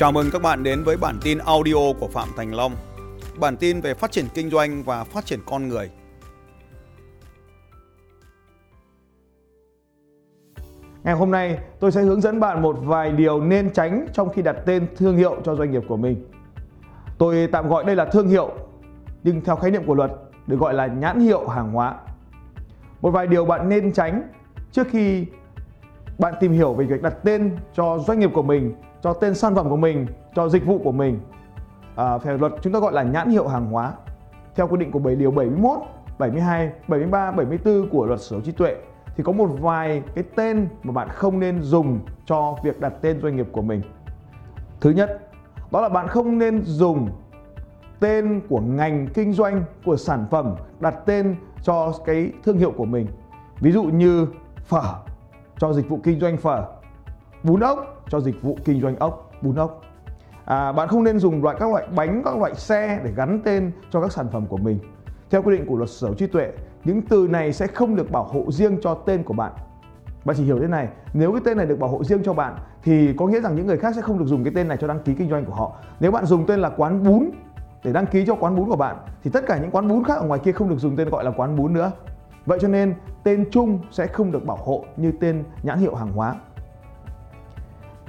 Chào mừng các bạn đến với bản tin audio của Phạm Thành Long. Bản tin về phát triển kinh doanh và phát triển con người. Ngày hôm nay tôi sẽ hướng dẫn bạn một vài điều nên tránh trong khi đặt tên thương hiệu cho doanh nghiệp của mình. Tôi tạm gọi đây là thương hiệu, nhưng theo khái niệm của luật được gọi là nhãn hiệu hàng hóa. Một vài điều bạn nên tránh trước khi bạn tìm hiểu về việc đặt tên cho doanh nghiệp của mình, cho tên sản phẩm của mình, cho dịch vụ của mình. À, về luật chúng ta gọi là nhãn hiệu hàng hóa. Theo quy định của 7 điều 71, 72, 73, 74 của luật sở hữu trí tuệ thì có một vài cái tên mà bạn không nên dùng cho việc đặt tên doanh nghiệp của mình. Thứ nhất, đó là bạn không nên dùng tên của ngành kinh doanh của sản phẩm đặt tên cho cái thương hiệu của mình. Ví dụ như phở cho dịch vụ kinh doanh phở, bún ốc cho dịch vụ kinh doanh ốc, bún ốc. À, bạn không nên dùng loại các loại bánh, các loại xe để gắn tên cho các sản phẩm của mình. Theo quy định của luật sở hữu trí tuệ, những từ này sẽ không được bảo hộ riêng cho tên của bạn. Bạn chỉ hiểu thế này, nếu cái tên này được bảo hộ riêng cho bạn thì có nghĩa rằng những người khác sẽ không được dùng cái tên này cho đăng ký kinh doanh của họ. Nếu bạn dùng tên là quán bún để đăng ký cho quán bún của bạn thì tất cả những quán bún khác ở ngoài kia không được dùng tên gọi là quán bún nữa. Vậy cho nên tên chung sẽ không được bảo hộ như tên nhãn hiệu hàng hóa.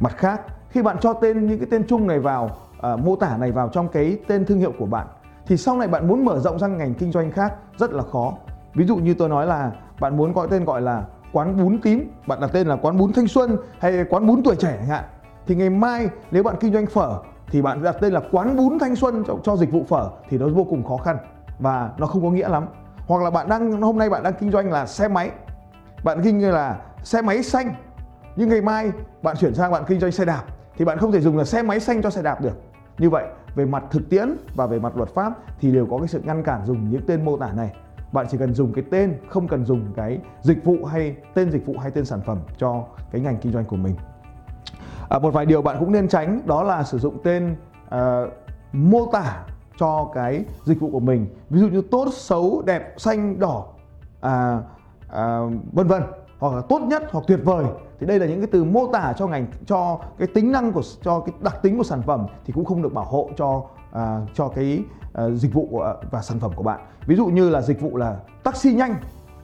Mặt khác, khi bạn cho tên những cái tên chung này vào à, mô tả này vào trong cái tên thương hiệu của bạn thì sau này bạn muốn mở rộng sang ngành kinh doanh khác rất là khó. Ví dụ như tôi nói là bạn muốn gọi tên gọi là quán bún tím, bạn đặt tên là quán bún thanh xuân hay quán bún tuổi trẻ chẳng hạn. Thì ngày mai nếu bạn kinh doanh phở thì bạn đặt tên là quán bún thanh xuân cho, cho dịch vụ phở thì nó vô cùng khó khăn và nó không có nghĩa lắm hoặc là bạn đang hôm nay bạn đang kinh doanh là xe máy bạn kinh doanh là xe máy xanh nhưng ngày mai bạn chuyển sang bạn kinh doanh xe đạp thì bạn không thể dùng là xe máy xanh cho xe đạp được. Như vậy về mặt thực tiễn và về mặt luật pháp thì đều có cái sự ngăn cản dùng những tên mô tả này. Bạn chỉ cần dùng cái tên không cần dùng cái dịch vụ hay tên dịch vụ hay tên sản phẩm cho cái ngành kinh doanh của mình. À, một vài điều bạn cũng nên tránh đó là sử dụng tên uh, mô tả cho cái dịch vụ của mình. Ví dụ như tốt xấu đẹp xanh đỏ à, à, vân vân hoặc là tốt nhất hoặc tuyệt vời thì đây là những cái từ mô tả cho ngành cho cái tính năng của cho cái đặc tính của sản phẩm thì cũng không được bảo hộ cho à, cho cái à, dịch vụ của, và sản phẩm của bạn. Ví dụ như là dịch vụ là taxi nhanh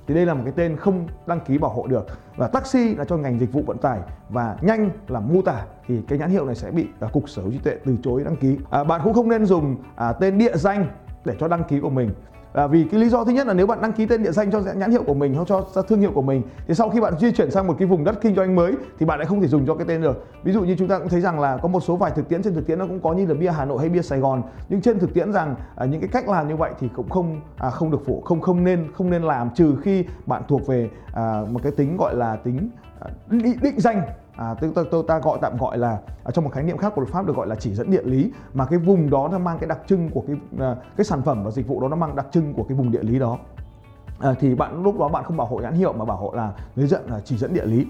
thì đây là một cái tên không đăng ký bảo hộ được. Và taxi là cho ngành dịch vụ vận tải và nhanh là mô tả thì cái nhãn hiệu này sẽ bị à, cục sở hữu trí tuệ từ chối đăng ký. À, bạn cũng không nên dùng à, tên địa danh để cho đăng ký của mình. À, vì cái lý do thứ nhất là nếu bạn đăng ký tên địa danh cho nhãn hiệu của mình hoặc cho thương hiệu của mình thì sau khi bạn di chuyển sang một cái vùng đất kinh doanh mới thì bạn lại không thể dùng cho cái tên được. Ví dụ như chúng ta cũng thấy rằng là có một số vài thực tiễn trên thực tiễn nó cũng có như là bia Hà Nội hay bia Sài Gòn nhưng trên thực tiễn rằng à, những cái cách làm như vậy thì cũng không à, không được phổ không không nên không nên làm trừ khi bạn thuộc về à, một cái tính gọi là tính à, định, định danh à, tôi, tôi, tôi ta gọi tạm gọi là à, trong một khái niệm khác của luật pháp được gọi là chỉ dẫn địa lý mà cái vùng đó nó mang cái đặc trưng của cái à, cái sản phẩm và dịch vụ đó nó mang đặc trưng của cái vùng địa lý đó à, thì bạn lúc đó bạn không bảo hộ nhãn hiệu mà bảo hộ là hướng dẫn là chỉ dẫn địa lý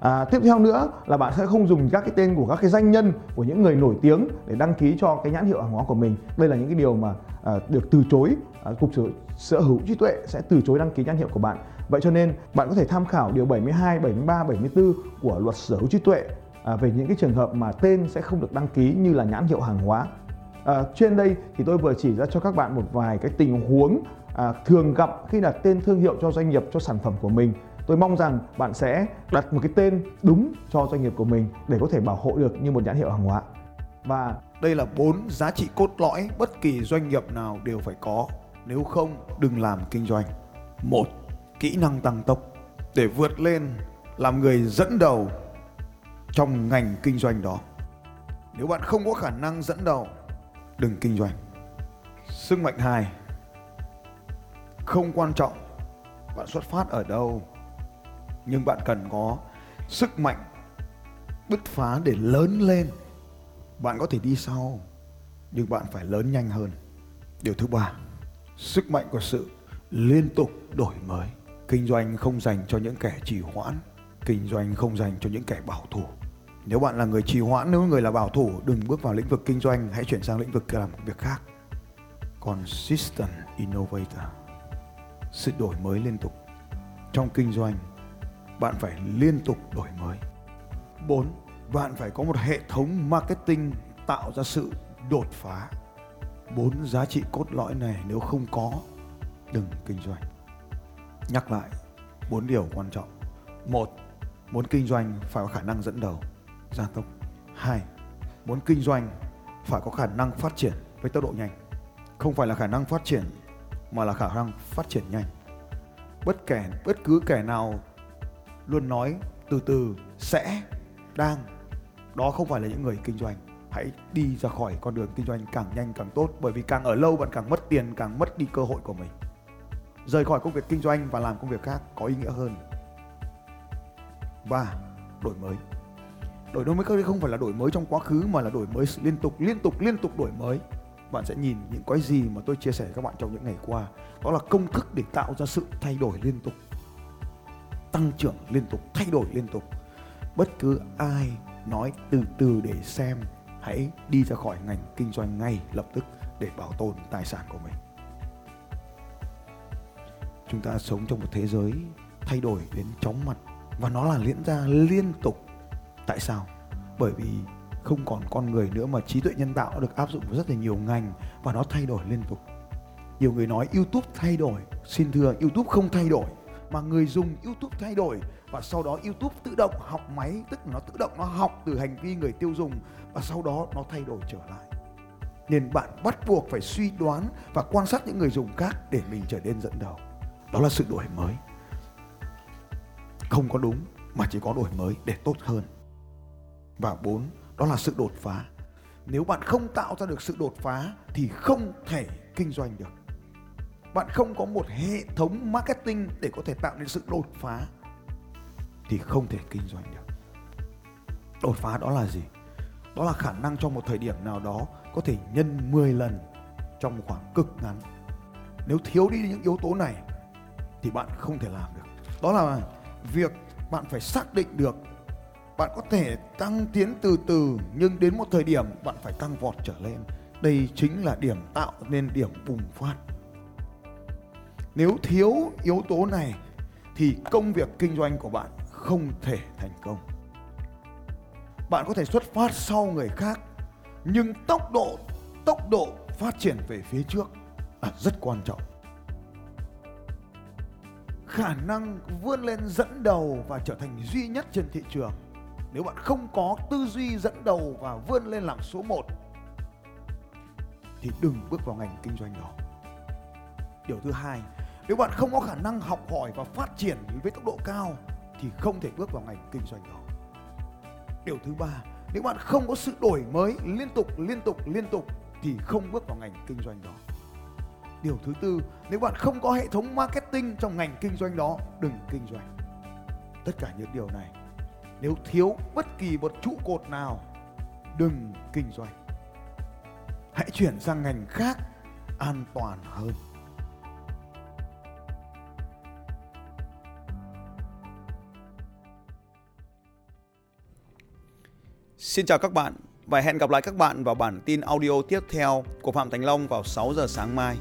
À, tiếp theo nữa là bạn sẽ không dùng các cái tên của các cái danh nhân của những người nổi tiếng để đăng ký cho cái nhãn hiệu hàng hóa của mình. Đây là những cái điều mà à, được từ chối à, cục sở, sở hữu trí tuệ sẽ từ chối đăng ký nhãn hiệu của bạn. Vậy cho nên bạn có thể tham khảo điều 72, 73, 74 của luật sở hữu trí tuệ à, về những cái trường hợp mà tên sẽ không được đăng ký như là nhãn hiệu hàng hóa. À, trên đây thì tôi vừa chỉ ra cho các bạn một vài cái tình huống à, thường gặp khi đặt tên thương hiệu cho doanh nghiệp cho sản phẩm của mình. Tôi mong rằng bạn sẽ đặt một cái tên đúng cho doanh nghiệp của mình để có thể bảo hộ được như một nhãn hiệu hàng hóa. Và đây là bốn giá trị cốt lõi bất kỳ doanh nghiệp nào đều phải có. Nếu không đừng làm kinh doanh. Một kỹ năng tăng tốc để vượt lên làm người dẫn đầu trong ngành kinh doanh đó. Nếu bạn không có khả năng dẫn đầu, đừng kinh doanh. Sức mạnh hai, không quan trọng bạn xuất phát ở đâu, nhưng bạn cần có sức mạnh bứt phá để lớn lên. Bạn có thể đi sau, nhưng bạn phải lớn nhanh hơn. Điều thứ ba, sức mạnh của sự liên tục đổi mới kinh doanh không dành cho những kẻ trì hoãn. Kinh doanh không dành cho những kẻ bảo thủ. Nếu bạn là người trì hoãn, nếu người là bảo thủ, đừng bước vào lĩnh vực kinh doanh, hãy chuyển sang lĩnh vực làm việc khác. Consistent innovator. Sự đổi mới liên tục. Trong kinh doanh, bạn phải liên tục đổi mới. 4. bạn phải có một hệ thống marketing tạo ra sự đột phá. Bốn, giá trị cốt lõi này nếu không có, đừng kinh doanh nhắc lại bốn điều quan trọng. Một, muốn kinh doanh phải có khả năng dẫn đầu. Gia tốc. Hai, muốn kinh doanh phải có khả năng phát triển với tốc độ nhanh. Không phải là khả năng phát triển, mà là khả năng phát triển nhanh. Bất kể, bất cứ kẻ nào luôn nói từ từ, sẽ, đang, đó không phải là những người kinh doanh. Hãy đi ra khỏi con đường kinh doanh càng nhanh càng tốt, bởi vì càng ở lâu bạn càng mất tiền, càng mất đi cơ hội của mình rời khỏi công việc kinh doanh và làm công việc khác có ý nghĩa hơn. Và đổi mới. Đổi mới không phải là đổi mới trong quá khứ mà là đổi mới liên tục liên tục liên tục đổi mới. Bạn sẽ nhìn những cái gì mà tôi chia sẻ với các bạn trong những ngày qua. Đó là công thức để tạo ra sự thay đổi liên tục, tăng trưởng liên tục, thay đổi liên tục. Bất cứ ai nói từ từ để xem, hãy đi ra khỏi ngành kinh doanh ngay lập tức để bảo tồn tài sản của mình chúng ta sống trong một thế giới thay đổi đến chóng mặt. Và nó là diễn ra liên tục. Tại sao? Bởi vì không còn con người nữa mà trí tuệ nhân tạo đã được áp dụng vào rất là nhiều ngành và nó thay đổi liên tục. Nhiều người nói youtube thay đổi. Xin thưa, youtube không thay đổi, mà người dùng youtube thay đổi. Và sau đó youtube tự động học máy, tức là nó tự động nó học từ hành vi người tiêu dùng. Và sau đó nó thay đổi trở lại. Nên bạn bắt buộc phải suy đoán và quan sát những người dùng khác để mình trở nên dẫn đầu đó là sự đổi mới. Không có đúng mà chỉ có đổi mới để tốt hơn. Và bốn, đó là sự đột phá. Nếu bạn không tạo ra được sự đột phá thì không thể kinh doanh được. Bạn không có một hệ thống marketing để có thể tạo nên sự đột phá thì không thể kinh doanh được. Đột phá đó là gì? Đó là khả năng trong một thời điểm nào đó có thể nhân 10 lần trong một khoảng cực ngắn. Nếu thiếu đi những yếu tố này thì bạn không thể làm được. Đó là việc bạn phải xác định được bạn có thể tăng tiến từ từ, nhưng đến một thời điểm bạn phải tăng vọt trở lên. Đây chính là điểm tạo nên điểm bùng phát. Nếu thiếu yếu tố này, thì công việc kinh doanh của bạn không thể thành công. Bạn có thể xuất phát sau người khác, nhưng tốc độ tốc độ phát triển về phía trước là rất quan trọng khả năng vươn lên dẫn đầu và trở thành duy nhất trên thị trường. Nếu bạn không có tư duy dẫn đầu và vươn lên làm số 1 thì đừng bước vào ngành kinh doanh đó. Điều thứ hai, nếu bạn không có khả năng học hỏi và phát triển với tốc độ cao, thì không thể bước vào ngành kinh doanh đó. Điều thứ ba, nếu bạn không có sự đổi mới liên tục liên tục liên tục, thì không bước vào ngành kinh doanh đó điều thứ tư. Nếu bạn không có hệ thống marketing trong ngành kinh doanh đó, đừng kinh doanh. Tất cả những điều này, nếu thiếu bất kỳ một trụ cột nào, đừng kinh doanh. Hãy chuyển sang ngành khác an toàn hơn. Xin chào các bạn và hẹn gặp lại các bạn vào bản tin audio tiếp theo của Phạm Thành Long vào 6 giờ sáng mai.